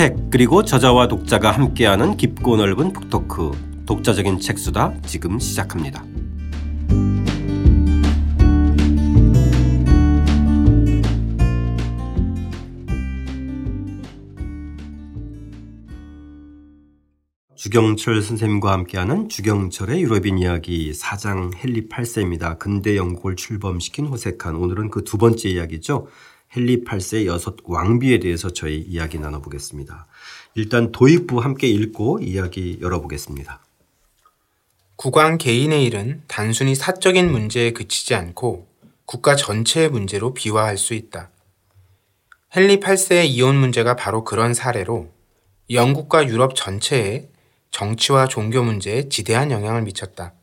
책 그리고 저자와 독자가 함께하는 깊고 넓은 북토크 독자적인 책수다 지금 시작합니다. 주경철 선생님과 함께하는 주경철의 유럽인 이야기 사장 헨리 8세입니다. 근대 영국을 출범시킨 호색한 오늘은 그 두 번째 이야기죠. 헨리 8세 여섯 왕비에 대해서 저희 이야기 나눠보겠습니다. 일단 도입부 함께 읽고 이야기 열어보겠습니다. 국왕 개인의 일은 단순히 사적인 문제에 그치지 않고 국가 전체의 문제로 비화할 수 있다. 헨리 8세의 이혼 문제가 바로 그런 사례로 영국과 유럽 전체에 정치와 종교 문제에 지대한 영향을 미쳤다.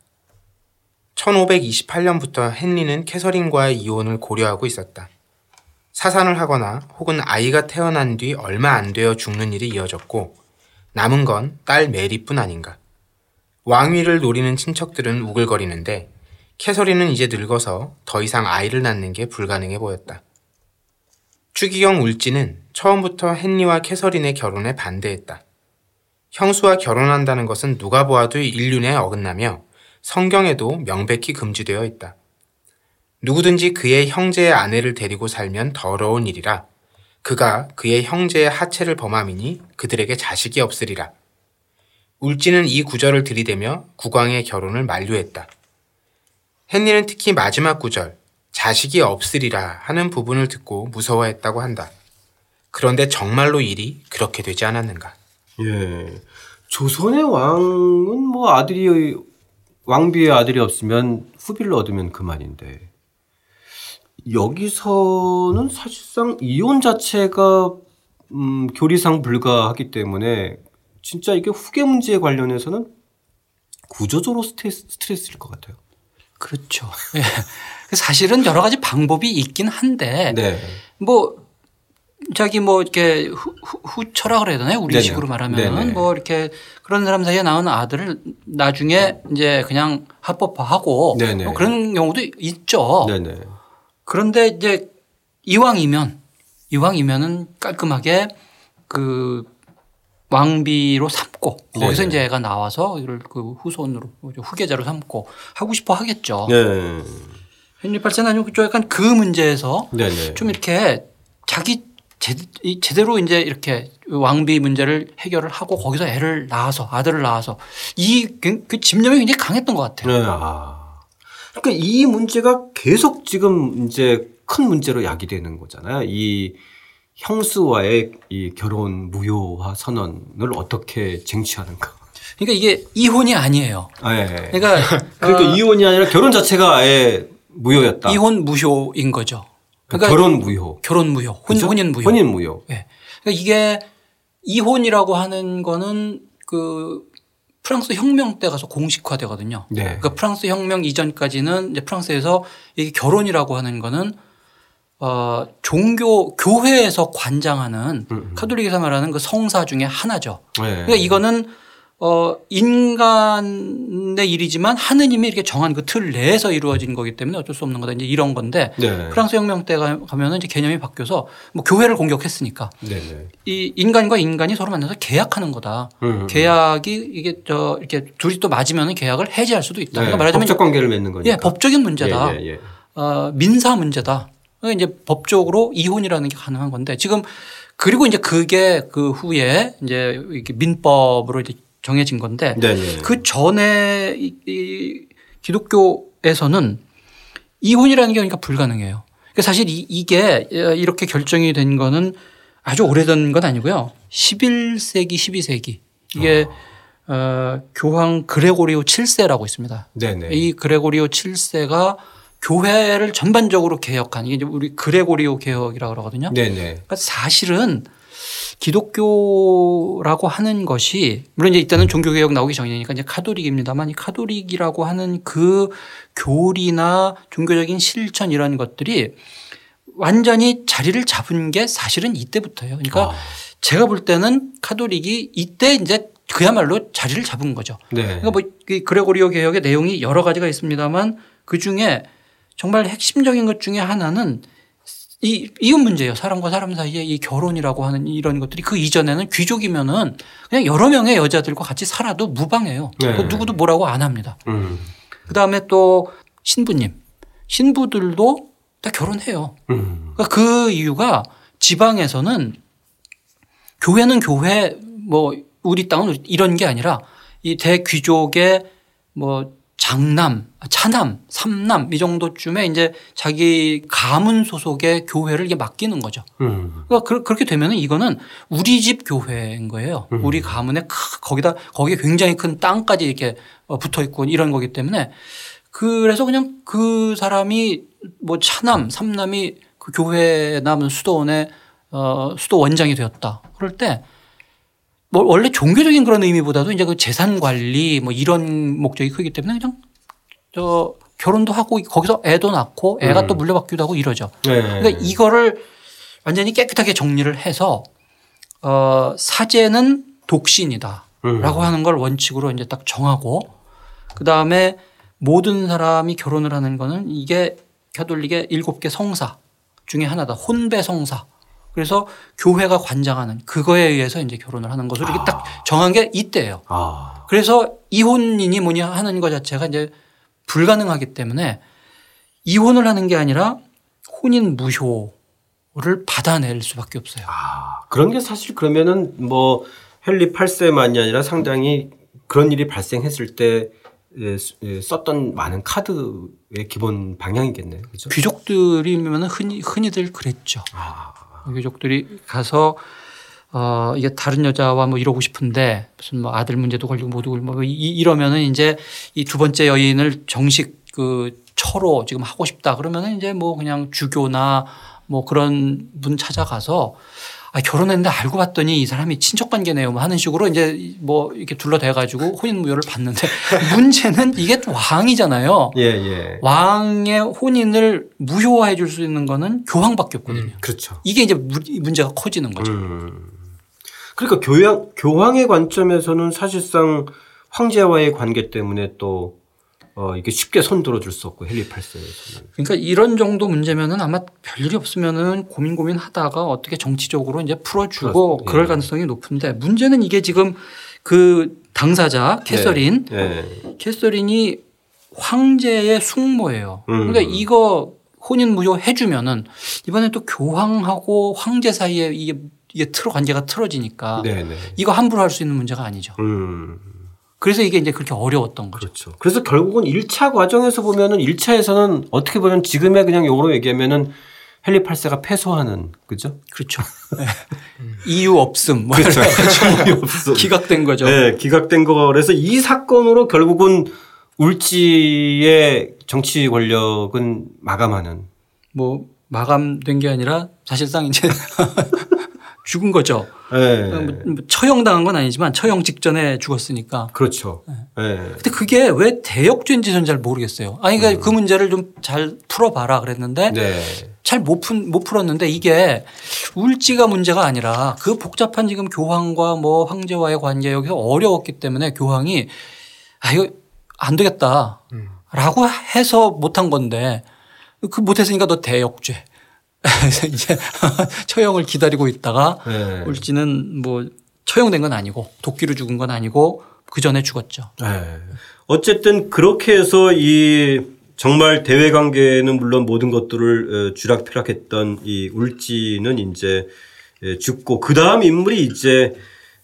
1528년부터 헨리는 캐서린과의 이혼을 고려하고 있었다. 사산을 하거나 혹은 아이가 태어난 뒤 얼마 안 되어 죽는 일이 이어졌고 남은 건 딸 메리뿐 아닌가. 왕위를 노리는 친척들은 우글거리는데 캐서린은 이제 늙어서 더 이상 아이를 낳는 게 불가능해 보였다. 추기경 울지는 처음부터 헨리와 캐서린의 결혼에 반대했다. 형수와 결혼한다는 것은 누가 보아도 인륜에 어긋나며 성경에도 명백히 금지되어 있다. 누구든지 그의 형제의 아내를 데리고 살면 더러운 일이라 그가 그의 형제의 하체를 범함이니 그들에게 자식이 없으리라. 울지는 이 구절을 들이대며 국왕의 결혼을 만류했다. 헨리는 특히 마지막 구절, 자식이 없으리라 하는 부분을 듣고 무서워했다고 한다. 그런데 정말로 일이 그렇게 되지 않았는가? 예. 조선의 왕은 뭐 아들이 왕비의 아들이 없으면 후비를 얻으면 그만인데 여기서는 사실상 이혼 자체가 음, 교리상 불가하기 때문에 진짜 이게 후계 문제에 관련해서는 구조적으로 스트레스, 스트레스일 것 같아요. 그렇죠. 예. 사실은 여러 가지 방법이 있긴 한데 네. 뭐 자기 뭐 이렇게 후, 후, 처라 그래야 되나요? 우리 식으로 말하면은 뭐 이렇게 그런 사람 사이에 나온 아들을 나중에 이제 그냥 합법화하고 뭐 그런 경우도 있죠. 네네. 그런데 이제 이왕이면 이왕이면은 깔끔하게 그 왕비로 삼고 거기서 이제 애가 나와서 이를 그 후손으로 후계자로 삼고 하고 싶어 하겠죠. 네. 헨리 8세는 좀 약간 그 문제에서 네네. 좀 이렇게 자기 제대로 이제 이렇게 왕비 문제를 해결을 하고 거기서 애를 낳아서 아들을 낳아서 이그 그 집념이 굉장히 강했던 것 같아요. 네. 아. 그러니까 이 문제가 계속 지금 이제 큰 문제로 야기되는 거잖아요. 이 형수와의 이 결혼 무효화 선언을 어떻게 쟁취하는가. 그러니까 이게 이혼이 아니에요. 아, 예. 그러니까 그러니까 어, 이혼이 아니라 결혼 자체가 아예 무효였다. 이혼 무효인 거죠. 그러니까 결혼 무효. 결혼 무효. 혼, 그렇죠? 혼인 무효. 혼인 무효. 예. 네. 그러니까 이게 이혼이라고 하는 거는 그 프랑스 혁명 때 가서 공식화되거든요. 네. 그러니까 프랑스 혁명 이전까지는 이제 프랑스에서 이게 결혼이라고 하는 거는 어 종교 교회에서 관장하는 음, 음. 카톨릭에서 말하는 그 성사 중에 하나죠. 네. 그러니까 이거는 어, 인간의 일이지만 하느님이 이렇게 정한 그 틀 내에서 이루어진 거기 때문에 어쩔 수 없는 거다. 이제 이런 건데 네. 프랑스 혁명 때 가면은 이제 개념이 바뀌어서 뭐 교회를 공격했으니까 네네. 네. 이 인간과 인간이 서로 만나서 계약하는 거다. 음. 계약이 이게 저 이렇게 둘이 또 맞으면 계약을 해지할 수도 있다. 네. 그러니까 말하자면 법적 관계를 맺는 거니까. 예, 법적인 문제다. 예, 예, 예. 어, 민사 문제다. 그러니까 이제 법적으로 이혼이라는 게 가능한 건데 지금 그리고 이제 그게 그 후에 이제 이렇게 민법으로 이제 정해진 건데 네네. 그 전에 이, 이 기독교에서는 이혼이라는 게 그러니까 불가능해요. 그러니까 사실 이, 이게 이렇게 결정이 된 거는 아주 오래된 건 아니고요. 11세기, 12세기 이게 어. 어, 교황 그레고리오 7세라고 있습니다. 네네. 이 그레고리오 7세가 교회를 전반적으로 개혁한 이게 우리 그레고리오 개혁이라고 그러거든요. 네네. 그러니까 사실은 기독교라고 하는 것이 물론 이제 일단은 종교개혁 나오기 전이니까 이제 카톨릭입니다만 이 카톨릭이라고 하는 그 교리나 종교적인 실천 이런 것들이 완전히 자리를 잡은 게 사실은 이때부터예요. 그러니까 아. 제가 볼 때는 카톨릭이 이때 이제 그야말로 자리를 잡은 거죠. 네. 그러니까 뭐 그레고리오 개혁의 내용이 여러 가지가 있습니다만 그 중에 정말 핵심적인 것 중에 하나는 이 이건 문제예요. 사람과 사람 사이에 이 결혼이라고 하는 이런 것들이 그 이전에는 귀족이면은 그냥 여러 명의 여자들과 같이 살아도 무방해요. 네. 그 누구도 뭐라고 안 합니다. 음. 그 다음에 또 신부님, 신부들도 다 결혼해요. 음. 그러니까 그 이유가 지방에서는 교회는 교회 뭐 우리 땅은 이런 게 아니라 이 대귀족의 뭐 장남, 차남, 삼남 이 정도쯤에 이제 자기 가문 소속의 교회를 이게 맡기는 거죠. 음. 그러니까 그- 그렇게 되면은 이거는 우리 집 교회인 거예요. 음. 우리 가문에 크- 거기다 거기에 굉장히 큰 땅까지 이렇게 어, 붙어 있고 이런 거기 때문에 그래서 그냥 그 사람이 뭐 차남, 삼남이 그 교회 남은 수도원의 어, 수도 원장이 되었다. 그럴 때 뭐 원래 종교적인 그런 의미보다도 이제 그 재산 관리 뭐 이런 목적이 크기 때문에 그냥 저 결혼도 하고 거기서 애도 낳고 애가 음. 또 물려받기도 하고 이러죠. 네. 그러니까 이거를 완전히 깨끗하게 정리를 해서 어 사제는 독신이다라고 음. 하는 걸 원칙으로 이제 딱 정하고 그 다음에 모든 사람이 결혼을 하는 거는 이게 가톨릭의 일곱 개 성사 중에 하나다 혼배 성사. 그래서 교회가 관장하는 그거에 의해서 이제 결혼을 하는 것으로 이렇게 딱 정한 게 이때예요. 아. 그래서 이혼인이 뭐냐 하는 것 자체가 이제 불가능하기 때문에 이혼을 하는 게 아니라 혼인 무효를 받아낼 수밖에 없어요. 아, 그런 게 사실 그러면은 뭐 헨리 8세만이 아니라 상당히 그런 일이 발생했을 때 예, 쓰- 예, 썼던 많은 카드의 기본 방향이겠네요. 그죠? 귀족들이면 흔히 흔히들 그랬죠. 아. 귀족들이 가서 어 이게 다른 여자와 뭐 이러고 싶은데 무슨 뭐 아들 문제도 걸리고 모두 걸리고 뭐 이- 이러면은 이제 이 두 번째 여인을 정식 그 처로 지금 하고 싶다. 그러면은 이제 뭐 그냥 주교나 뭐 그런 분 찾아가서 아 결혼했는데 알고 봤더니 이 사람이 친척 관계네요 뭐 하는 식으로 이제 뭐 이렇게 둘러대 가지고 혼인 무효를 받는데 문제는 이게 왕이잖아요. 예, 예. 왕의 혼인을 무효화해 줄 수 있는 거는 교황밖에 없거든요. 그렇죠. 이게 이제 무- 문제가 커지는 거죠. 음. 그러니까 교양, 교황의 관점에서는 사실상 황제와의 관계 때문에 또 어, 이게 쉽게 손 들어줄 수 없고 헨리 8세에서는. 그러니까 이런 정도 문제면은 아마 별일이 없으면은 고민 고민 하다가 어떻게 정치적으로 이제 풀어주고. 그럴 예. 가능성이 높은데 문제는 이게 지금 그 당사자 캐서린 예. 캐서린이 황제의 숙모예요. 음. 그러니까 이거 혼인 무효 해주면은 이번에 또 교황하고 황제 사이에 이게 이게 틀어 관계가 틀어지니까 네, 네. 이거 함부로 할 수 있는 문제가 아니죠. 음. 그래서 이게 이제 그렇게 어려웠던 거죠. 그렇죠. 그래서 결국은 1차 과정에서 보면은 1차에서는 어떻게 보면 지금의 그냥 용어로 얘기하면은 헨리 8세가 패소하는 그죠? 그렇죠. 네. 이유 없음. 뭐 그렇죠. 이래가지고 없음. 기각된 거죠. 네, 기각된 거라서 이 사건으로 결국은 울지의 정치 권력은 마감하는. 뭐 마감된 게 아니라 사실상 이제 죽은 거죠. 네. 뭐 처형당한 건 아니지만 처형 직전에 죽었으니까. 그렇죠. 네. 근데 그게 왜 대역죄인지 저는 잘 모르겠어요. 아니 그러니까 그 문제를 좀 잘 풀어봐라 그랬는데 네. 잘못 못 풀었는데 이게 울지가 문제가 아니라 그 복잡한 지금 교황과 뭐 황제와의 관계 여기서 어려웠기 때문에 교황이 아 이거 안 되겠다라고 해서 못한 건데 그 못했으니까 너 대역죄. 그래서 이제 처형을 기다리고 있다가 네. 울지는 뭐 처형된 건 아니고 도끼로 죽은 건 아니고 그 전에 죽었죠. 네. 어쨌든 그렇게 해서 이 정말 대외 관계는 물론 모든 것들을 어, 쥐락펴락했던 이 울지는 이제 예, 죽고 그 다음 인물이 이제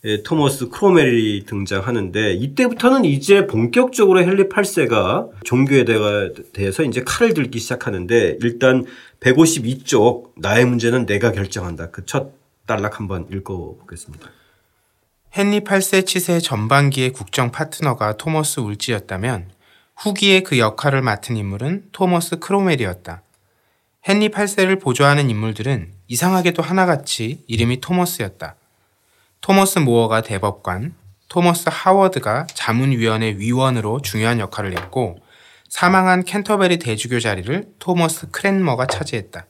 예, 토머스 크롬웰이 등장하는데 이때부터는 이제 본격적으로 헨리 8세가 종교에 대해- 대해서 이제 칼을 들기 시작하는데 일단 152쪽 나의 문제는 내가 결정한다 그 첫 단락 한번 읽어보겠습니다. 헨리 8세 치세 전반기의 국정 파트너가 토머스 울지였다면 후기에 그 역할을 맡은 인물은 토머스 크롬웰이었다. 헨리 8세를 보좌하는 인물들은 이상하게도 하나같이 이름이 토머스였다. 토머스 모어가 대법관, 토머스 하워드가 자문위원회 위원으로 중요한 역할을 했고 사망한 캔터베리 대주교 자리를 토머스 크랜머가 차지했다.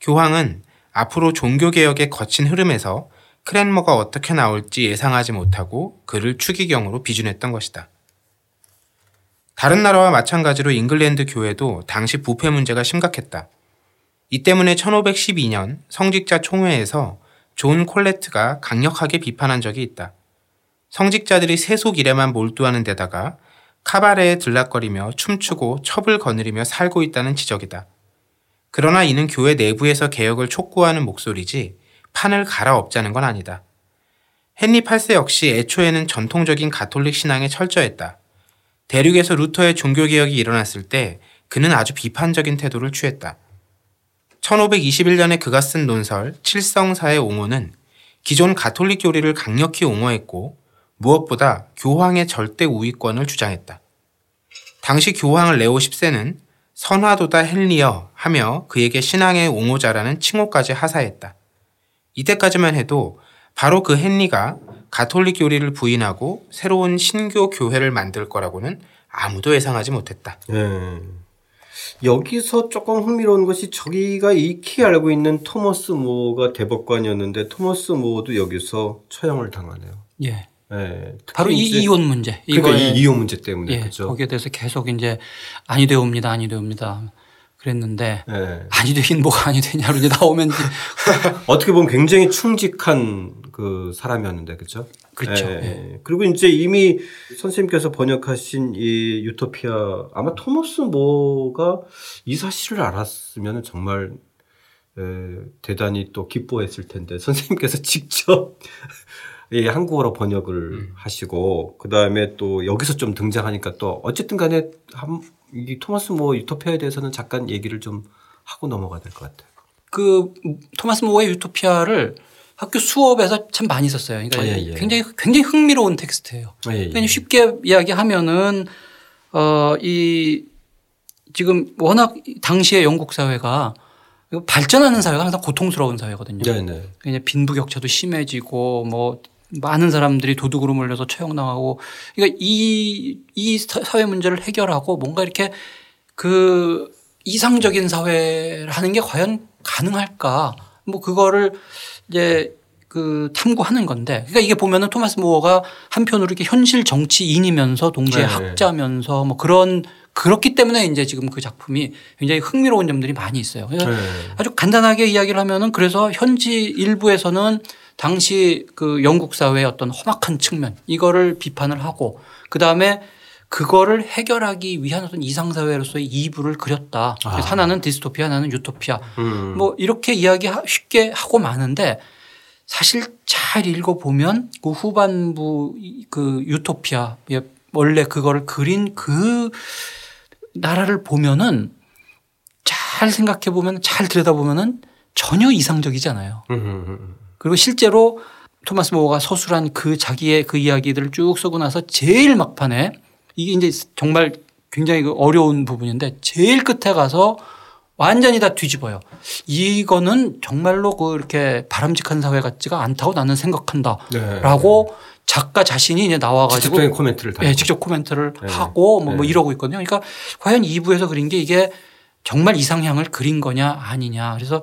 교황은 앞으로 종교개혁의 거친 흐름에서 크랜머가 어떻게 나올지 예상하지 못하고 그를 추기경으로 비준했던 것이다. 다른 나라와 마찬가지로 잉글랜드 교회도 당시 부패 문제가 심각했다. 이 때문에 1512년 성직자 총회에서 존 콜레트가 강력하게 비판한 적이 있다. 성직자들이 세속 일에만 몰두하는 데다가 카바레에 들락거리며 춤추고 첩을 거느리며 살고 있다는 지적이다. 그러나 이는 교회 내부에서 개혁을 촉구하는 목소리지 판을 갈아엎자는 건 아니다. 헨리 8세 역시 애초에는 전통적인 가톨릭 신앙에 철저했다. 대륙에서 루터의 종교개혁이 일어났을 때 그는 아주 비판적인 태도를 취했다. 1521년에 그가 쓴 논설 칠성사의 옹호는 기존 가톨릭 교리를 강력히 옹호했고 무엇보다 교황의 절대 우위권을 주장했다. 당시 교황을 레오 10세는 선화도다 헨리여 하며 그에게 신앙의 옹호자라는 칭호까지 하사했다. 이때까지만 해도 바로 그 헨리가 가톨릭 교리를 부인하고 새로운 신교 교회를 만들 거라고는 아무도 예상하지 못했다. 예. 여기서 조금 흥미로운 것이 저기가 익히 알고 있는 토머스 모어가 대법관이었는데 토머스 모어도 여기서 처형을 당하네요. 예. 예. 바로 이 이혼 문제. 그러니까 이 이혼 문제 때문에 예, 그죠. 거기에 대해서 계속 이제 아니 되옵니다, 아니 되옵니다. 그랬는데 예. 아니 되긴 뭐가 아니 되냐로 이제 나오면 어떻게 보면 굉장히 충직한 그 사람이었는데 그죠. 그렇죠. 예, 예. 그리고 이제 이미 선생님께서 번역하신 이 유토피아 아마 토머스 모가 이 사실을 알았으면 정말 에, 대단히 또 기뻐했을 텐데 선생님께서 직접 예, 한국어로 번역을 음. 하시고 그 다음에 또 여기서 좀 등장하니까 또 어쨌든 간에 한, 이 토마스 모 유토피아에 대해서는 잠깐 얘기를 좀 하고 넘어가야 될 것 같아요. 그 토마스 모어의 유토피아를 학교 수업에서 참 많이 썼어요. 그러니까 아, 예, 예. 굉장히 굉장히 흥미로운 텍스트예요. 예, 예. 그냥 쉽게 이야기하면은 어이 지금 워낙 당시의 영국 사회가 발전하는 사회가 항상 고통스러운 사회거든요. 네, 네. 빈부격차도 심해지고 뭐 많은 사람들이 도둑으로 몰려서 처형당하고 그러니까 이, 이 사- 사회 문제를 해결하고 뭔가 이렇게 그 이상적인 사회를 하는 게 과연 가능할까 뭐 그거를 이제 그 탐구하는 건데 그러니까 이게 보면은 토마스 모어가 한편으로 이렇게 현실 정치인이면서 동시에 네. 학자면서 뭐 그런 그렇기 때문에 이제 지금 그 작품이 굉장히 흥미로운 점들이 많이 있어요. 네. 아주 간단하게 이야기를 하면은 그래서 현지 일부에서는 당시 그 영국 사회의 어떤 험악한 측면 이거를 비판을 하고 그 다음에 그거를 해결하기 위한 어떤 이상사회로서의 이부를 그렸다. 그래서 아. 하나는 디스토피아, 하나는 유토피아. 음. 뭐 이렇게 이야기 하- 쉽게 하고 마는데 사실 잘 읽어보면 그 후반부 이- 그 유토피아 예, 원래 그거를 그린 그 나라를 보면은 잘 생각해 보면 잘 들여다 보면은 전혀 이상적이지 않아요. 음, 음, 음. 그리고 실제로 토마스 모어가 서술한 그 자기의 그 이야기들을 쭉 쓰고 나서 제일 막판에 이게 이제 정말 굉장히 그 어려운 부분인데 제일 끝에 가서 완전히 다 뒤집어요. 이거는 정말로 그 이렇게 바람직한 사회 같지가 않다고 나는 생각한다. 네. 라고 작가 자신이 이제 나와 가지고 직접적인 코멘트를 다. 예, 직접 코멘트를 네. 하고 뭐, 뭐 네. 이러고 있거든요. 그러니까 과연 2부에서 그린 게 이게 정말 이상향을 그린 거냐 아니냐. 그래서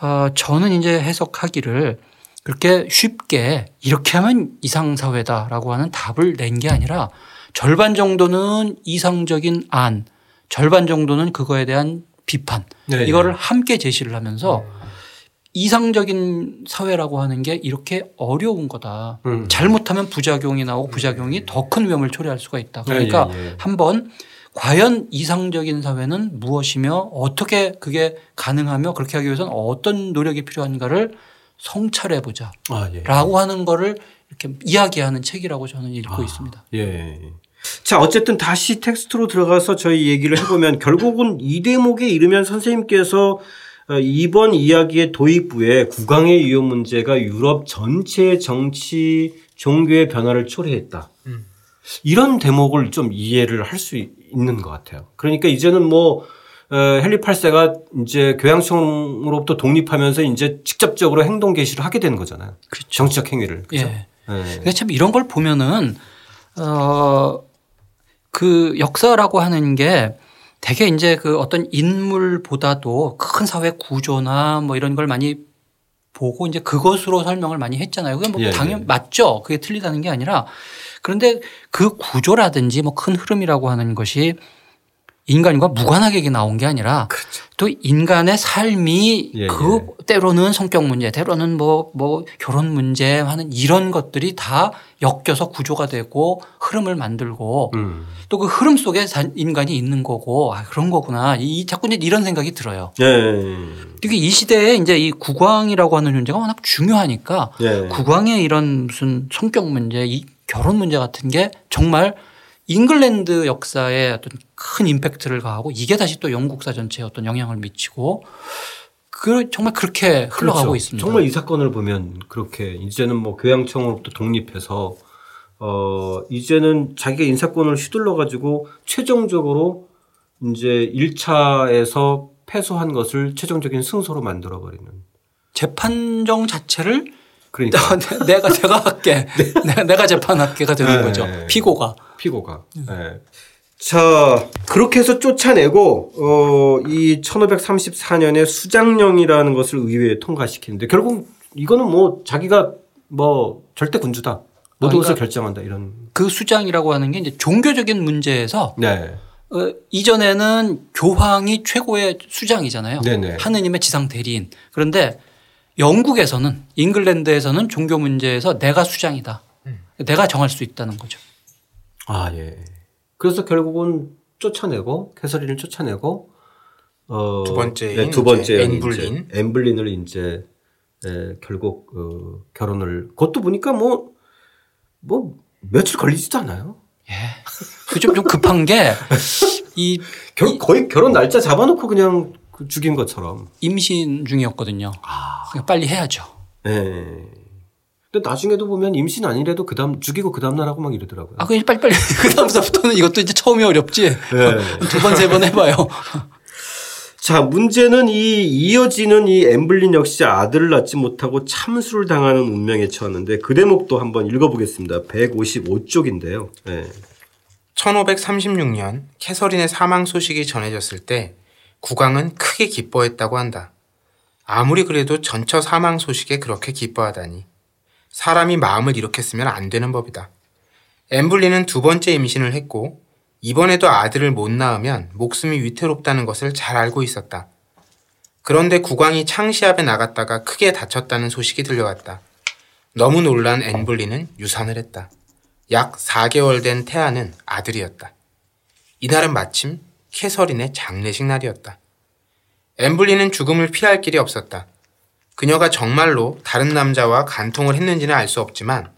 어, 저는 이제 해석하기를 그렇게 쉽게 이렇게 하면 이상사회다라고 하는 답을 낸 게 아니라 절반 정도는 이상적인 안, 절반 정도는 그거에 대한 비판 네, 이거를 함께 제시를 하면서 이상적인 사회라고 하는 게 이렇게 어려운 거다. 음. 잘못하면 부작용이 나오고 부작용이 더 큰 위험을 초래할 수가 있다. 네, 그러니까 예, 예. 한번 과연 이상적인 사회는 무엇이며 어떻게 그게 가능하며 그렇게 하기 위해서는 어떤 노력이 필요한가를 성찰해 보자. 아, 예. 라고 하는 거를 이렇게 이야기하는 책이라고 저는 읽고 아. 있습니다. 예. 자, 어쨌든 다시 텍스트로 들어가서 저희 얘기를 해보면 결국은 이 대목에 이르면 선생님께서 어, 이번 이야기의 도입부에 국왕의 위험 문제가 유럽 전체의 정치 종교의 변화를 초래했다. 음. 이런 대목을 좀 이해를 할 수 있는 것 같아요. 그러니까 이제는뭐 어, 헨리 8세가 이제 교양청으로부터 독립하면서 이제 직접적으로 행동 개시를 하게 되는 거잖아요. 그렇죠. 정치적 행위를. 그죠? 예. 예. 참 이런 걸 보면은 어, 그 역사라고 하는 게 되게 이제 그 어떤 인물보다도 큰 사회 구조나 뭐 이런 걸 많이 보고 이제 그것으로 설명을 많이 했잖아요. 그게 뭐 예, 당연 예. 맞죠. 그게 틀리다는 게 아니라 그런데 그 구조라든지 뭐 큰 흐름이라고 하는 것이 인간과 무관하게 나온 게 아니라 그렇죠. 또 인간의 삶이 예, 그 때로는 성격 문제, 때로는 뭐, 뭐 결혼 문제 하는 이런 것들이 다 엮여서 구조가 되고 흐름을 만들고 음. 또그 흐름 속에 사- 인간이 있는 거고 아, 그런 거구나. 이 자꾸 이제 이런 생각이 들어요. 예. 이게 이 시대에 이제 이 국왕이라고 하는 존재가 워낙 중요하니까 예. 국왕의 이런 무슨 성격 문제, 이 결혼 문제 같은 게 정말 잉글랜드 역사에 어떤 큰 임팩트를 가하고 이게 다시 또 영국사 전체에 어떤 영향을 미치고 그 정말 그렇게 흘러가고 그렇죠. 있습니다. 정말 이 사건을 보면 그렇게 이제는 뭐 교양청으로부터 독립해서 어 이제는 자기가 인사권을 휘둘러 가지고 최종적으로 이제 1차에서 패소한 것을 최종적인 승소로 만들어 버리는. 재판정 자체를 그러니까 내가 제가 할게, 내가, 내가 재판할게가 되는 네. 거죠. 피고가. 피고가. 예. 자, 그렇게 해서 쫓아내고, 어, 이 1534년에 수장령이라는 것을 의회에 통과시키는데, 결국 이거는 뭐 자기가 뭐 절대 군주다. 모든 아, 것을 그러니까 결정한다. 이런. 그 수장이라고 하는 게 이제 종교적인 문제에서 네. 어, 이전에는 교황이 최고의 수장이잖아요. 네네. 하느님의 지상 대리인. 그런데 영국에서는 잉글랜드에서는 종교 문제에서 내가 수장이다. 내가 정할 수 있다는 거죠. 아, 예. 그래서 결국은 쫓아내고, 캐서린을 쫓아내고, 어, 두 번째인 네, 두 번째 인 앤블린. 이제 예, 결국 어, 결혼을 그것도 보니까 뭐, 뭐 며칠 걸리지도 않아요. 예. 그 좀, 좀 급한 게 이 결, 거의 결혼 날짜 잡아놓고 그냥 그 죽인 것처럼. 임신 중이었거든요. 그러니까 빨리 해야죠. 예. 근데 나중에도 보면 임신 아니래도 그다음 죽이고 그 다음 날 하고 막 이러더라고요. 아, 그 빨리 빨리. 그 다음서부터는 이것도 이제 처음이 어렵지. 예. 두 번, 세 번 해봐요. 자, 문제는 이 이어지는 이 엠블린 역시 아들을 낳지 못하고 참수를 당하는 운명에 처했는데 그 대목도 한번 읽어보겠습니다. 155쪽인데요. 예. 1536년 캐서린의 사망 소식이 전해졌을 때 국왕은 크게 기뻐했다고 한다. 아무리 그래도 전처 사망 소식에 그렇게 기뻐하다니. 사람이 마음을 이렇게 쓰면 안 되는 법이다. 엠블리는 두 번째 임신을 했고 이번에도 아들을 못 낳으면 목숨이 위태롭다는 것을 잘 알고 있었다. 그런데 국왕이 창시합에 나갔다가 크게 다쳤다는 소식이 들려왔다. 너무 놀란 앤블리는 유산을 했다. 약 4개월 된 태아는 아들이었다. 이날은 마침 캐서린의 장례식 날이었다. 엠블리는 죽음을 피할 길이 없었다. 그녀가 정말로 다른 남자와 간통을 했는지는 알 수 없지만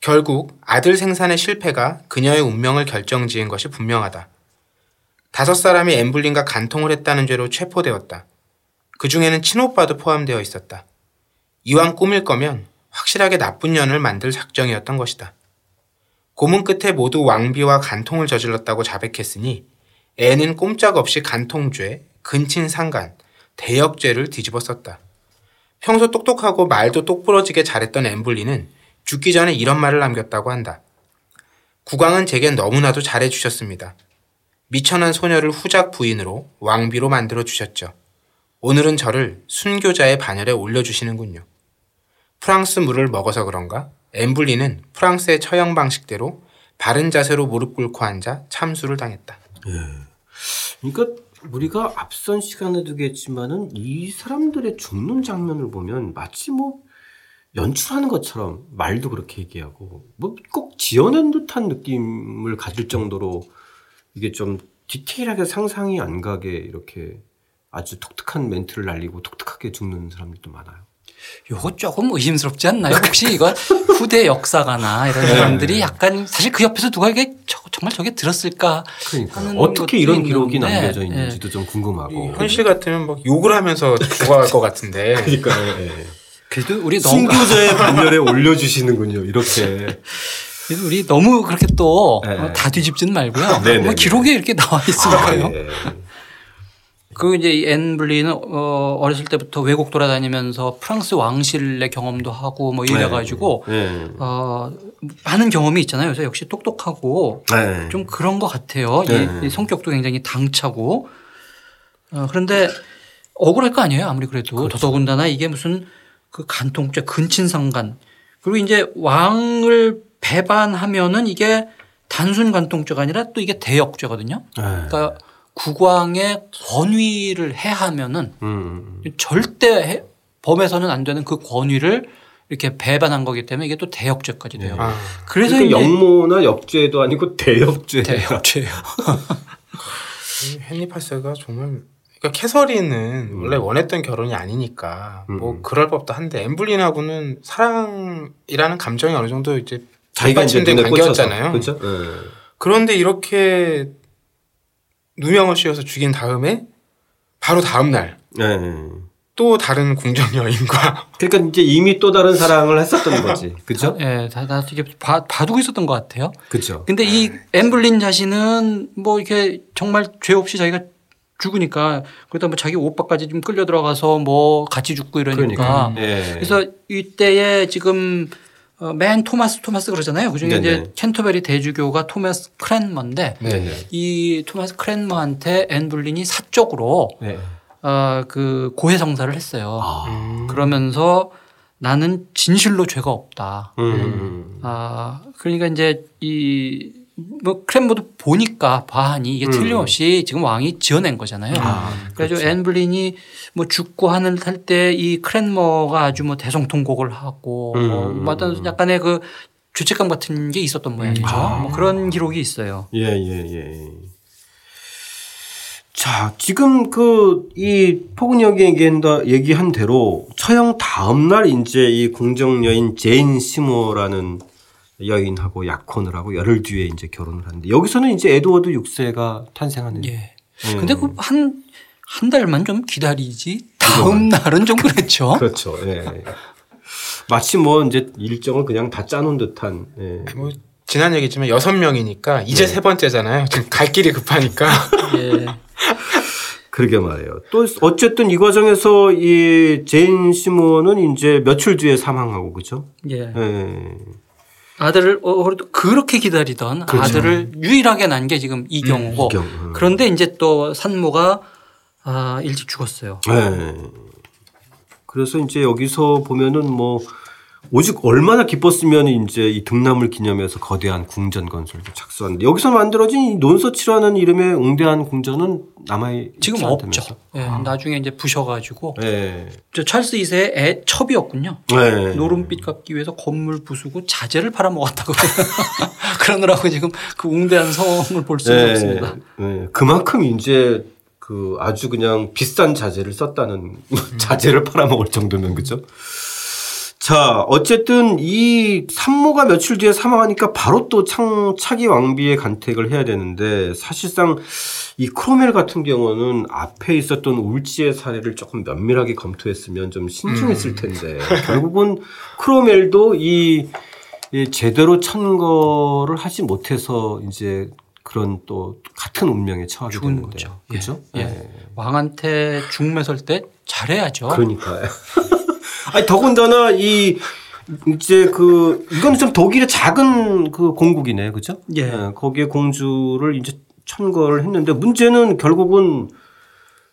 결국 아들 생산의 실패가 그녀의 운명을 결정지은 것이 분명하다. 다섯 사람이 엠블린과 간통을 했다는 죄로 체포되었다. 그 중에는 친오빠도 포함되어 있었다. 이왕 꾸밀 거면 확실하게 나쁜 년을 만들 작정이었던 것이다. 고문 끝에 모두 왕비와 간통을 저질렀다고 자백했으니 애는 꼼짝없이 간통죄, 근친상간, 대역죄를 뒤집어 썼다. 평소 똑똑하고 말도 똑부러지게 잘했던 엠블리는 죽기 전에 이런 말을 남겼다고 한다. 국왕은 제겐 너무나도 잘해주셨습니다. 미천한 소녀를 후작 부인으로 왕비로 만들어 주셨죠. 오늘은 저를 순교자의 반열에 올려주시는군요. 프랑스 물을 먹어서 그런가 엠블리는 프랑스의 처형 방식대로 바른 자세로 무릎 꿇고 앉아 참수를 당했다. 그러니까 우리가 앞선 시간에도 얘기했지만은 이 사람들의 죽는 장면을 보면 마치 뭐 연출하는 것처럼 말도 그렇게 얘기하고 뭐 꼭 지어낸 듯한 느낌을 가질 정도로 이게 좀 디테일하게 상상이 안 가게 이렇게 아주 독특한 멘트를 날리고 독특하게 죽는 사람들도 많아요. 요거 조금 의심스럽지 않나요? 혹시 이거 후대 역사가나 이런 사람들이 약간 사실 그 옆에서 누가 이게 저- 정말 저게 들었을까 그러니까 어떻게 이런 기록이 있는데, 남겨져 예. 있는지도 좀 궁금하고. 현실 같으면 막 욕을 하면서 죽어갈 것 같은데 그러니까. 그래도 우리 너무 순교자의 반열에 올려주시는군요. 이렇게. 그래도 우리 너무 그렇게 또 네. 어, 다 뒤집지는 말고요. 네, 네, 뭐 네. 기록에 이렇게 나와 있으니까요. 예. 그 이제 이앤 블리는 어 어렸을 때부터 외국 돌아다니면서 프랑스 왕실의 경험도 하고 뭐 이래 가지고 네. 어 많은 경험이 있잖아요. 그래서 역시 똑똑하고 네. 좀 그런 것 같아요. 네. 이, 이 성격도 굉장히 당차고 어 그런데 억울할 거 아니에요. 아무리 그래도 그렇죠. 더더군다나 이게 무슨 그 간통죄 근친상간 그리고 이제 왕을 배반하면은 이게 단순 간통죄가 아니라 또 이게 대역죄거든요. 네. 그러니까 국왕의 권위를 해하면은 음. 절대 해- 범해서는 안 되는 그 권위를 이렇게 배반한 거기 때문에 이게 또 대역죄까지 돼요. 아, 그래서 그러니까 영모나 역죄도 아니고 대역죄. 대역죄예요. 이 헨리 8세가 정말 그러니까 캐서린은 원래 원했던 결혼이 아니니까 뭐 음. 그럴 법도 한데 엠블린하고는 사랑이라는 감정이 어느 정도 이제 자기가 이제 관계였잖아요. 그렇죠. 예. 그런데 이렇게 누명을 씌워서 죽인 다음에 바로 다음 날또 예. 다른 궁정 여인과 그러니까 이제 이미 또 다른 사랑을 했었던 거지. 그죠? 예, 다, 다 이게 봐, 봐두고 있었던 것 같아요. 그죠. 근데 이 엠블린 자신은 뭐 이렇게 정말 죄 없이 자기가 죽으니까 그러다 뭐 자기 오빠까지 좀 끌려 들어가서 뭐 같이 죽고 이러니까 예. 그래서 이때에 지금 어, 맨 토마스 토마스 그러잖아요. 그중에 네네. 이제 캔터베리 대주교가 토마스 크랜머인데 네네. 이 토마스 크랜머한테 앤블린이 사적으로 네. 어, 그 고해 성사를 했어요. 아. 음. 그러면서 나는 진실로 죄가 없다. 음. 아 그러니까 이제 이 뭐 크랜머도 보니까 봐하니 이게 음. 틀림없이 지금 왕이 지어낸 거잖아요. 아, 그래서 그렇죠. 앤블린이 뭐 죽고 하는 할 때 이 크랜머가 아주 뭐 대성통곡을 하고 음, 뭐 음, 어떤 음. 약간의 그 죄책감 같은 게 있었던 모양이죠. 아. 뭐 그런 기록이 있어요. 예, 예, 예. 자, 지금 그, 이, 포근 형이 얘기한다, 얘기한 대로, 처형 다음 날 이제 이 궁정 여인 제인 시모어라는 여인하고 약혼을 하고 열흘 뒤에 이제 결혼을 하는데, 여기서는 이제 에드워드 6세가 탄생하는. 예. 음. 근데 그 한 한 달만 좀 기다리지. 다음 날은 좀 그랬죠. 그렇죠. 예. 마치 뭐 이제 일정을 그냥 다 짜놓은 듯한. 예. 뭐 지난 얘기지만 여섯 명이니까 이제 네. 세 번째잖아요. 지금 갈 길이 급하니까 예. 그러게 말이에요. 또 어쨌든 이 과정에서 이 제인 시모는 이제 며칠 뒤에 사망하고 그죠? 예. 예. 아들을 어, 그렇게 기다리던 그렇죠. 아들을 유일하게 난 게 지금 이 경우고 이경, 음. 그런데 이제 또 산모가 아, 일찍 죽었어요. 네. 그래서 이제 여기서 보면은 뭐 오직 얼마나 기뻤으면 이제 이 등남을 기념해서 거대한 궁전 건설도 착수하는데 여기서 만들어진 이 논서치라는 이름의 웅대한 궁전은 남아 지금 없죠. 예, 나중에 이제 부셔가지고 네. 저 찰스 2세의 애 첩이었군요. 네. 노름빛 갚기 위해서 건물 부수고 자재를 팔아먹었다고 그러느라고 지금 그 웅대한 성을 볼 수는 네. 없습니다. 네. 그만큼 이제 그 아주 그냥 비싼 자재를 썼다는 자재를 팔아먹을 정도면 그죠? 자, 어쨌든 이 산모가 며칠 뒤에 사망하니까 바로 또 창, 차기 왕비의 간택을 해야 되는데 사실상 이 크로멜 같은 경우는 앞에 있었던 울지의 사례를 조금 면밀하게 검토했으면 좀 신중했을 텐데 결국은 크로멜도 이, 이 제대로 천거를 하지 못해서 이제 그런 또 같은 운명에 처하게 되는데 거죠. 그렇죠? 예. 예. 왕한테 죽매설 때 잘해야죠. 그러니까요. 아니 더군다나 이 이제 그 이건 좀 독일의 작은 그 공국이네, 그죠? 예. 거기에 공주를 이제 천거를 했는데 문제는 결국은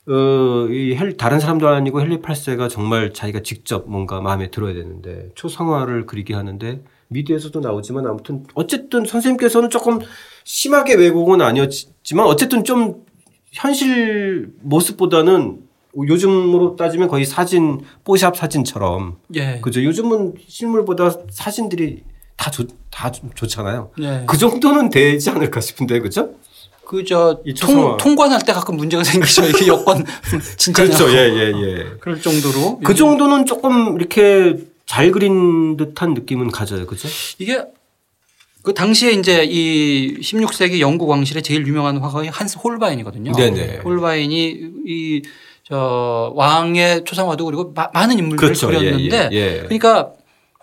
어이 헬 다른 사람도 아니고 헨리 8세가 정말 자기가 직접 뭔가 마음에 들어야 되는데 초상화를 그리게 하는데 미디에서도 나오지만 아무튼 어쨌든 선생님께서는 조금 심하게 왜곡은 아니었지만 어쨌든 좀 현실 모습보다는 요즘으로 따지면 거의 사진 뽀샵 사진처럼 예. 그죠 요즘은 실물보다 사진들이 다, 좋, 다 좋- 좋잖아요. 예. 그 정도는 되지 않을까 싶은데 그죠? 그저. 통관할 때 가끔 문제가 생기죠. 이게 여권 진짜 그렇죠. 예, 예, 예. 그럴 정도로 그 정도는 조금 이렇게 잘 그린 듯한 느낌은 가져요. 그죠? 이게 그 당시에 이제 이 16세기 영국 왕실의 제일 유명한 화가가 한스 홀바인이거든요. 네네. 홀바인이 이 저 왕의 초상화도 그리고 마- 많은 인물들을 그렇죠. 그렸는데 예, 예, 예. 그러니까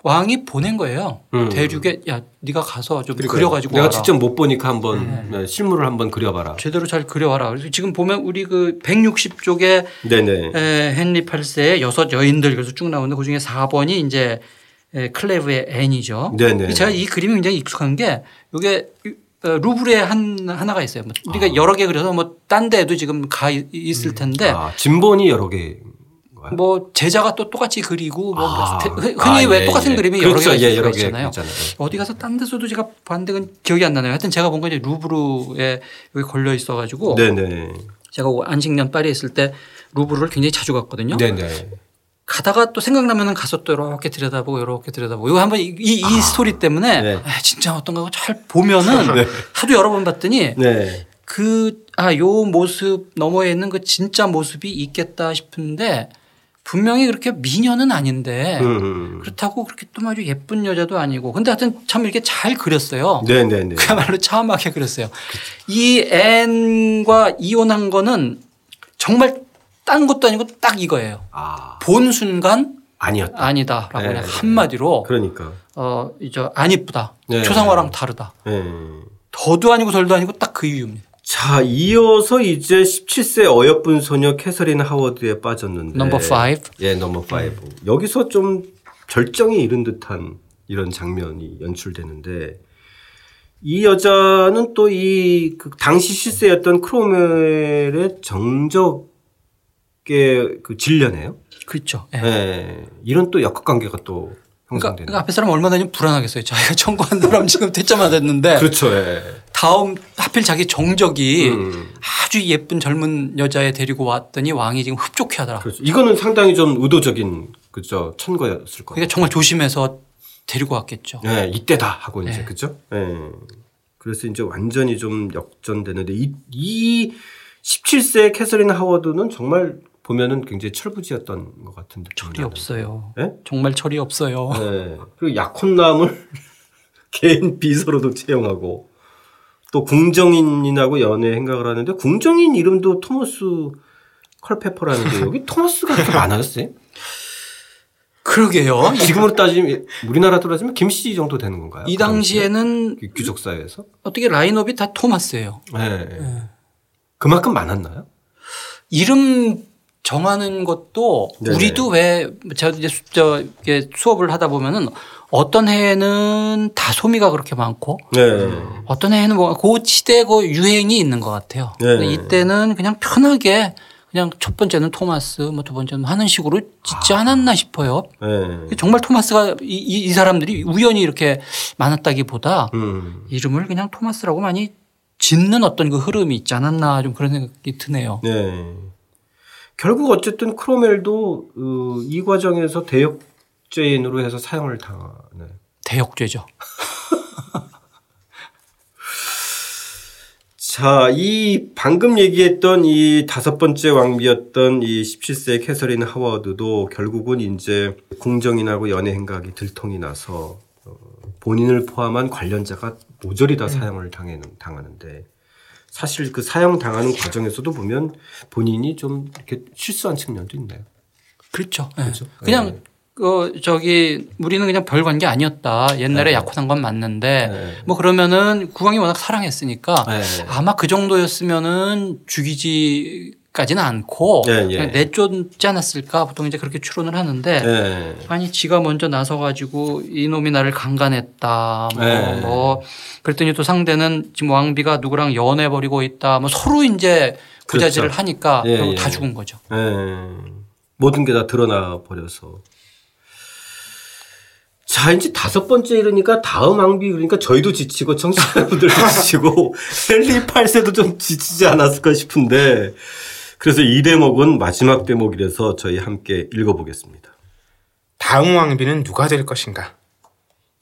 왕이 보낸 거예요. 음. 대륙에 야 네가 가서 좀 그러니까요. 그려가지고 내가 와라. 직접 못 보니까 한번 네, 실물을 한번 그려봐라. 제대로 잘 그려와라. 그래서 지금 보면 우리 그 160쪽에 네네. 에, 헨리 8세의 여섯 여인들 그래서 쭉 나오는데 그중에 4번이 이제 에, 클레브의 앤이죠. 네네. 제가 이 그림이 굉장히 익숙한 게 이게 어, 루브르에 한 하나가 있어요. 뭐 우리가 아. 여러 개 그려서 뭐 딴 데도 지금 가 있- 있을 텐데 아, 진본이 여러 개. 뭐 제자가 또 똑같이 그리고 뭐 아. 대- 흔히 아, 왜 예, 똑같은 예. 그림이 여러 그렇죠. 개가 예, 여러 개 있잖아요. 있잖아요. 어디 가서 딴 데서도 제가 그건 기억이 안 나네요. 하여튼 제가 본 건 이제 루브르에 여기 걸려 있어 가지고 네네. 제가 안식년 파리에 있을 때 루브르를 굉장히 자주 갔거든요. 네네. 가다가 또 생각나면은 가서 또 이렇게 들여다보고 이렇게 들여다보고 이거 한번 이, 이, 이 스토리 때문에 네. 아, 진짜 어떤가 잘 보면은 하도 여러 번 봤더니 네. 그, 아, 요 모습 너머에 있는 그 진짜 모습이 있겠다 싶은데 분명히 그렇게 미녀는 아닌데 음. 그렇다고 그렇게 또 아주 예쁜 여자도 아니고 근데 하여튼 참 이렇게 잘 그렸어요. 네네네. 그야말로 참하게 그렸어요. 이 앤과 이혼한 거는 정말 딴 것도 아니고 딱 이거예요. 아 본 순간 아니었다. 아니다라고 네. 그냥 한마디로 그러니까. 어, 이제 안 이쁘다. 네. 초상화랑 다르다. 네. 더도 아니고 덜도 아니고 딱 그 이유입니다. 자, 이어서 이제 17세 어여쁜 소녀 캐서린 하워드에 빠졌는데. 넘버 5. 예, 넘버 5. 여기서 좀 절정에 이른 듯한 이런 장면이 연출되는데 이 여자는 또 이 그 당시 실세였던 크롬웰의 정적 의그 진려네요. 그렇죠. 예. 예. 이런 또 역학 관계가 또 그러니까. 그러니까 앞에 사람 얼마나 좀 불안하겠어요. 자기가 청구한 사람 지금 퇴짜 맞았는데 그렇죠. 예. 다음 하필 자기 정적이 음. 아주 예쁜 젊은 여자애 데리고 왔더니 왕이 지금 흡족해 하더라. 그렇죠. 이거는 상당히 좀 의도적인 그죠 천거였을 거예요. 그러니까 정말 조심해서 데리고 왔겠죠. 네, 이때다 하고 이제 네. 그죠? 네. 그래서 이제 완전히 좀 역전되는데 이, 이 17세 캐서린 하워드는 정말 보면은 굉장히 철부지였던 것 같은 느낌이 철이. 없어요. 네? 정말 철이 없어요. 네. 그리고 약혼남을 개인 비서로도 채용하고 또 궁정인하고 연애 행각을 하는데 궁정인 이름도 토머스 컬페퍼라는데 여기 토머스가 많았어요? 그러게요. 이, 지금으로 따지면 우리나라로 따지면 김씨 정도 되는 건가요? 이 당시에는 그 귀족 사회에서? 어떻게 라인업이 다 토마스예요. 네. 그만큼 많았나요? 이름 정하는 것도 네네. 우리도 왜 제가 이제 수- 저 이게 수업을 하다 보면은 어떤 해에는 다 소미가 그렇게 많고 네. 어떤 해에는 뭐그 시대 그 유행이 있는 것 같아요. 네. 이때는 그냥 편하게 그냥 첫 번째는 토마스, 뭐 두 번째는 하는 식으로 짓지 않았나 싶어요. 네. 정말 토마스가 이, 이, 이 사람들이 우연히 이렇게 많았다기보다 음. 이름을 그냥 토마스라고 많이 짓는 어떤 그 흐름이 있지 않았나 좀 그런 생각이 드네요. 네. 결국 어쨌든 크로멜도 어, 이 과정에서 대역죄인으로 해서 사형을 당하네. 대역죄죠. 자, 이 방금 얘기했던 이 다섯 번째 왕비였던 이 17세 캐서린 하워드도 결국은 이제 궁정인하고 연애 행각이 들통이 나서 어, 본인을 포함한 관련자가 모조리 다 사형을 당하는, 당하는데 사실 그 사형 당하는 과정에서도 보면 본인이 좀 이렇게 실수한 측면도 있나요? 그렇죠. 예. 그렇죠. 그냥 어 저기 우리는 그냥 별 관계 아니었다. 옛날에 약혼한 건 맞는데 네. 뭐 그러면은 국왕이 워낙 사랑했으니까 네. 아마 그 정도였으면은 죽이지 까지는 않고 네, 예. 그냥 내쫓지 않았을까 보통 이제 그렇게 추론을 하는데 네. 아니 지가 먼저 나서 가지고 이놈이 나를 강간했다 뭐, 네. 뭐 그랬더니 또 상대는 지금 왕비가 누구랑 연애 벌이고 있다 뭐 서로 이제 부자질을 그렇죠. 하니까 예, 결국 예. 다 죽은 거죠. 네. 모든 게 다 드러나 버려서. 자, 이제 다섯 번째 이르니까 다음 왕비 그러니까 저희도 지치고 청취자분들도 지치고 헨리 8세도 좀 지치지 않았을까 싶은데 그래서 이 대목은 마지막 대목이라서 저희 함께 읽어보겠습니다. 다음 왕비는 누가 될 것인가?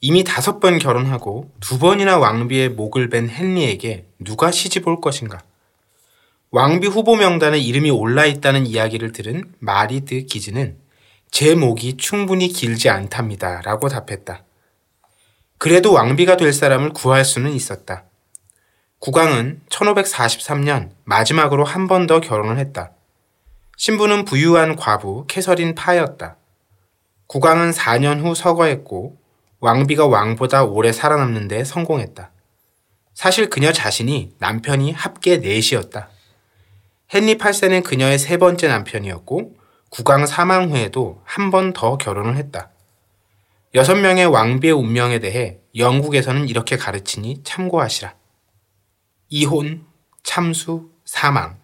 이미 다섯 번 결혼하고 두 번이나 왕비의 목을 벤 헨리에게 누가 시집 올 것인가? 왕비 후보 명단에 이름이 올라 있다는 이야기를 들은 마리 드 기즈는 제 목이 충분히 길지 않답니다. 라고 답했다. 그래도 왕비가 될 사람을 구할 수는 있었다. 국왕은 1543년 마지막으로 한 번 더 결혼을 했다. 신부는 부유한 과부 캐서린 파였다. 국왕은 4년 후 서거했고 왕비가 왕보다 오래 살아남는 데 성공했다. 사실 그녀 자신이 남편이 합계 넷이었다. 헨리 8세는 그녀의 세 번째 남편이었고 국왕 사망 후에도 한 번 더 결혼을 했다. 여섯 명의 왕비의 운명에 대해 영국에서는 이렇게 가르치니 참고하시라. 이혼, 참수, 사망.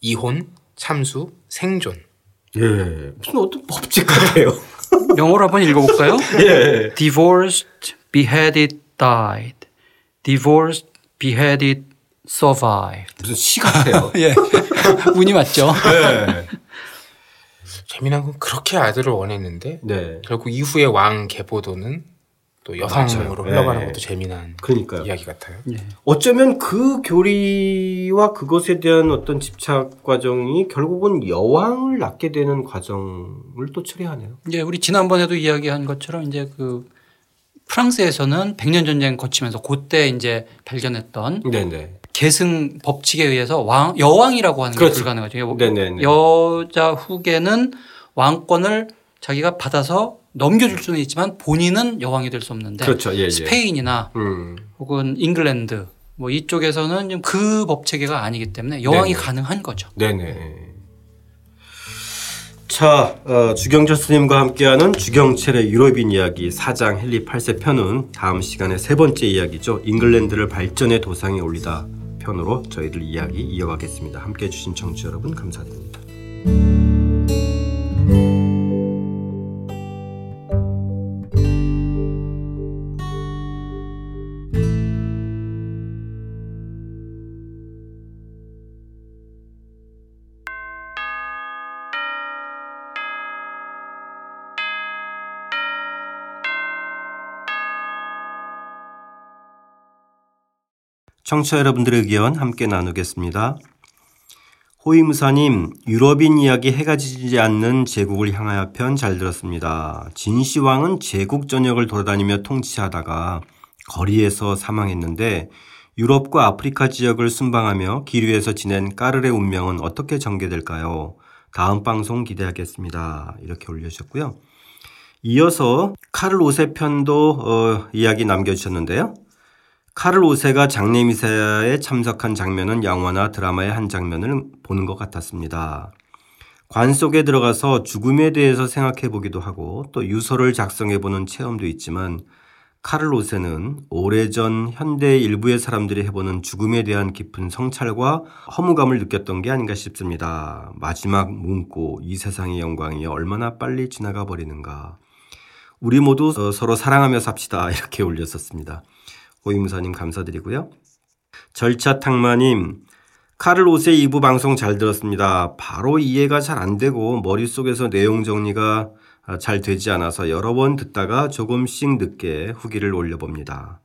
이혼, 참수, 생존. 예. 무슨 어떤 법칙 같아요. 영어로 한번 읽어볼까요? 예. Divorced, beheaded, died. Divorced, beheaded, survived. 무슨 시 같아요. 예. 운이 맞죠? 네. 재미난 건 그렇게 아들을 원했는데 네. 결국 이후에 왕 계보도는 또 여성으로 맞아요. 흘러가는 네. 것도 재미난 그러니까요. 이야기 같아요. 어쩌면 그 교리와 그것에 대한 어떤 집착 과정이 결국은 여왕을 낳게 되는 과정을 또 처리하네요. 이제 우리 지난번에도 이야기한 것처럼 이제 그 프랑스에서는 백년 전쟁 거치면서 그때 이제 발견했던 네네. 계승 법칙에 의해서 왕 여왕이라고 하는 게 그렇죠. 불가능하죠. 네네네. 여자 후계는 왕권을 자기가 받아서 넘겨줄 수는 있지만 본인은 여왕이 될 수 없는데 그렇죠. 예, 예. 스페인이나 음. 혹은 잉글랜드 뭐 이쪽에서는 좀그 법 체계가 아니기 때문에 여왕이 네네. 가능한 거죠. 네네. 자, 어, 주경철 스님과 함께하는 주경철의 유럽인 이야기 4장 헨리 8세 편은 다음 시간에 세 번째 이야기죠. 잉글랜드를 발전의 도상에 올리다 편으로 저희들 이야기 이어가겠습니다. 함께 해 주신 청취자 여러분 감사드립니다. 청취자 여러분들의 의견 함께 나누겠습니다. 호위무사님, 유럽인 이야기 해가 지지 않는 제국을 향하여 편 잘 들었습니다. 진시황은 제국 전역을 돌아다니며 통치하다가 거리에서 사망했는데 유럽과 아프리카 지역을 순방하며 기류에서 지낸 까르의 운명은 어떻게 전개될까요? 다음 방송 기대하겠습니다. 이렇게 올려주셨고요. 이어서 카를 오세 편도 어, 이야기 남겨주셨는데요. 카를 오세가 장례 미사에 참석한 장면은 영화나 드라마의 한 장면을 보는 것 같았습니다. 관 속에 들어가서 죽음에 대해서 생각해 보기도 하고 또 유서를 작성해 보는 체험도 있지만 카를 오세는 오래전 현대 일부의 사람들이 해보는 죽음에 대한 깊은 성찰과 허무감을 느꼈던 게 아닌가 싶습니다. 마지막 문구 이 세상의 영광이 얼마나 빨리 지나가 버리는가. 우리 모두 어, 서로 사랑하며 삽시다 이렇게 올렸었습니다. 호임무사님 감사드리고요. 절차탕마님 카를 오세 2부 방송 잘 들었습니다. 바로 이해가 잘 안 되고 머릿속에서 내용 정리가 아, 잘 되지 않아서 여러 번 듣다가 조금씩 늦게 후기를 올려봅니다.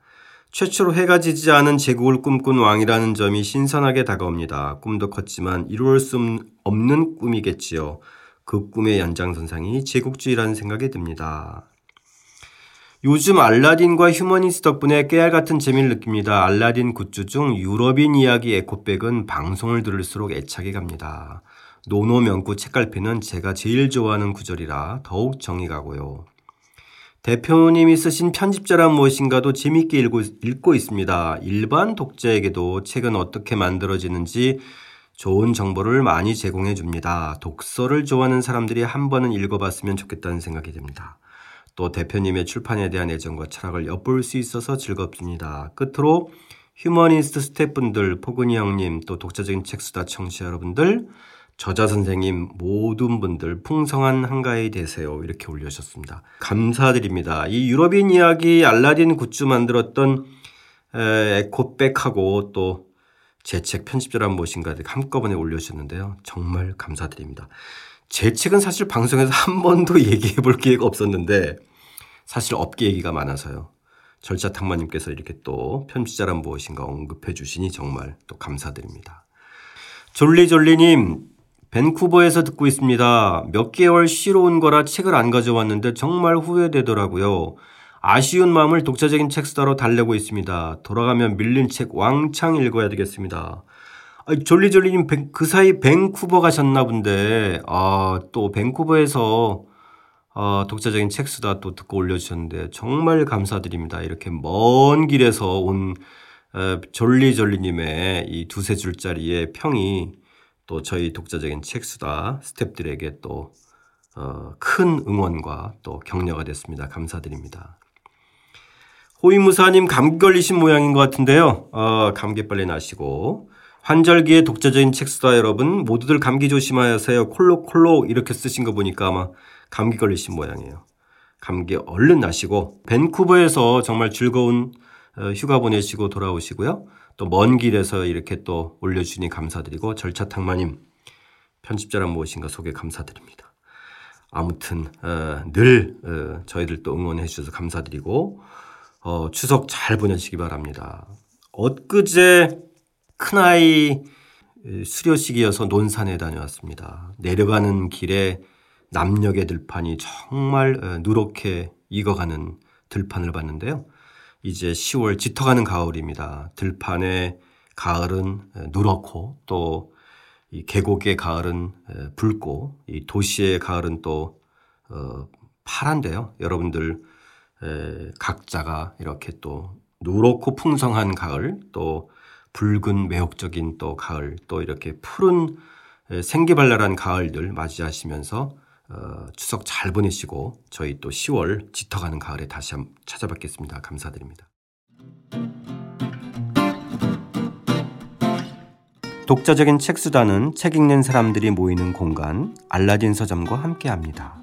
최초로 해가 지지 않은 제국을 꿈꾼 왕이라는 점이 신선하게 다가옵니다. 꿈도 컸지만 이루어질 수 없는 꿈이겠지요. 그 꿈의 연장선상이 제국주의라는 생각이 듭니다. 요즘 알라딘과 휴머니스트 덕분에 깨알 같은 재미를 느낍니다. 알라딘 굿즈 중 유럽인 이야기 에코백은 방송을 들을수록 애착이 갑니다. 논어 명구 책갈피는 제가 제일 좋아하는 구절이라 더욱 정이 가고요. 대표님이 쓰신 편집자란 무엇인가도 재밌게 읽고, 읽고 있습니다. 일반 독자에게도 책은 어떻게 만들어지는지 좋은 정보를 많이 제공해 줍니다. 독서를 좋아하는 사람들이 한 번은 읽어봤으면 좋겠다는 생각이 듭니다. 또 대표님의 출판에 대한 애정과 철학을 엿볼 수 있어서 즐겁습니다. 끝으로 휴머니스트 스태프분들, 포근이 형님, 또 독자적인 책수다 청취자 여러분들, 저자 선생님 모든 분들 풍성한 한가위 되세요. 이렇게 올려주셨습니다. 감사드립니다. 이 유럽인 이야기 알라딘 굿즈 만들었던 에코백하고 또 제 책 편집자란 무엇인가 한꺼번에 올려주셨는데요. 정말 감사드립니다. 제 책은 사실 방송에서 한 번도 얘기해 볼 기회가 없었는데 사실 업계 얘기가 많아서요. 절차탕마님께서 이렇게 또 편집자란 무엇인가 언급해 주시니 정말 또 감사드립니다. 졸리졸리님, 밴쿠버에서 듣고 있습니다. 몇 개월 쉬러 온 거라 책을 안 가져왔는데 정말 후회되더라고요. 아쉬운 마음을 독자적인 책수다로 달래고 있습니다. 돌아가면 밀린 책 왕창 읽어야 되겠습니다. 아니, 졸리졸리님 밴- 그 사이 밴쿠버 가셨나 본데 아, 또 밴쿠버에서 아, 독자적인 책수다 또 듣고 올려주셨는데 정말 감사드립니다. 이렇게 먼 길에서 온 에, 졸리졸리님의 이 두세 줄짜리의 평이 또 저희 독자적인 책수다 스탭들에게 또 어, 큰 응원과 또 격려가 됐습니다. 감사드립니다. 호위무사님 감기 걸리신 모양인 것 같은데요. 어, 감기 빨리 나시고 환절기에 독자적인 책 쓰다 여러분 모두들 감기 조심하세요. 콜록콜록 이렇게 쓰신 거 보니까 아마 감기 걸리신 모양이에요. 감기 얼른 나시고 밴쿠버에서 정말 즐거운 어, 휴가 보내시고 돌아오시고요. 또 먼 길에서 이렇게 또 올려주니 감사드리고 절차 탕마님 편집자란 무엇인가 소개 감사드립니다. 아무튼 어, 늘 어, 저희들 또 응원해 주셔서 감사드리고 어, 추석 잘 보내시기 바랍니다. 엊그제 큰아이 수료식이어서 논산에 다녀왔습니다. 내려가는 길에 남녘의 들판이 정말 어, 누렇게 익어가는 들판을 봤는데요. 이제 10월 짙어가는 가을입니다. 들판의 가을은 어, 누렇고 또이 계곡의 가을은 어, 붉고 이 도시의 가을은 또 어, 파란데요. 여러분들 에, 각자가 이렇게 또 누렇고 풍성한 가을 또 붉은 매혹적인 또 가을 또 이렇게 푸른 에, 생기발랄한 가을들 맞이하시면서 어, 추석 잘 보내시고 저희 또 10월 짙어가는 가을에 다시 한번 찾아뵙겠습니다. 감사드립니다. 독자적인 책 수단은 책 읽는 사람들이 모이는 공간 알라딘 서점과 함께합니다.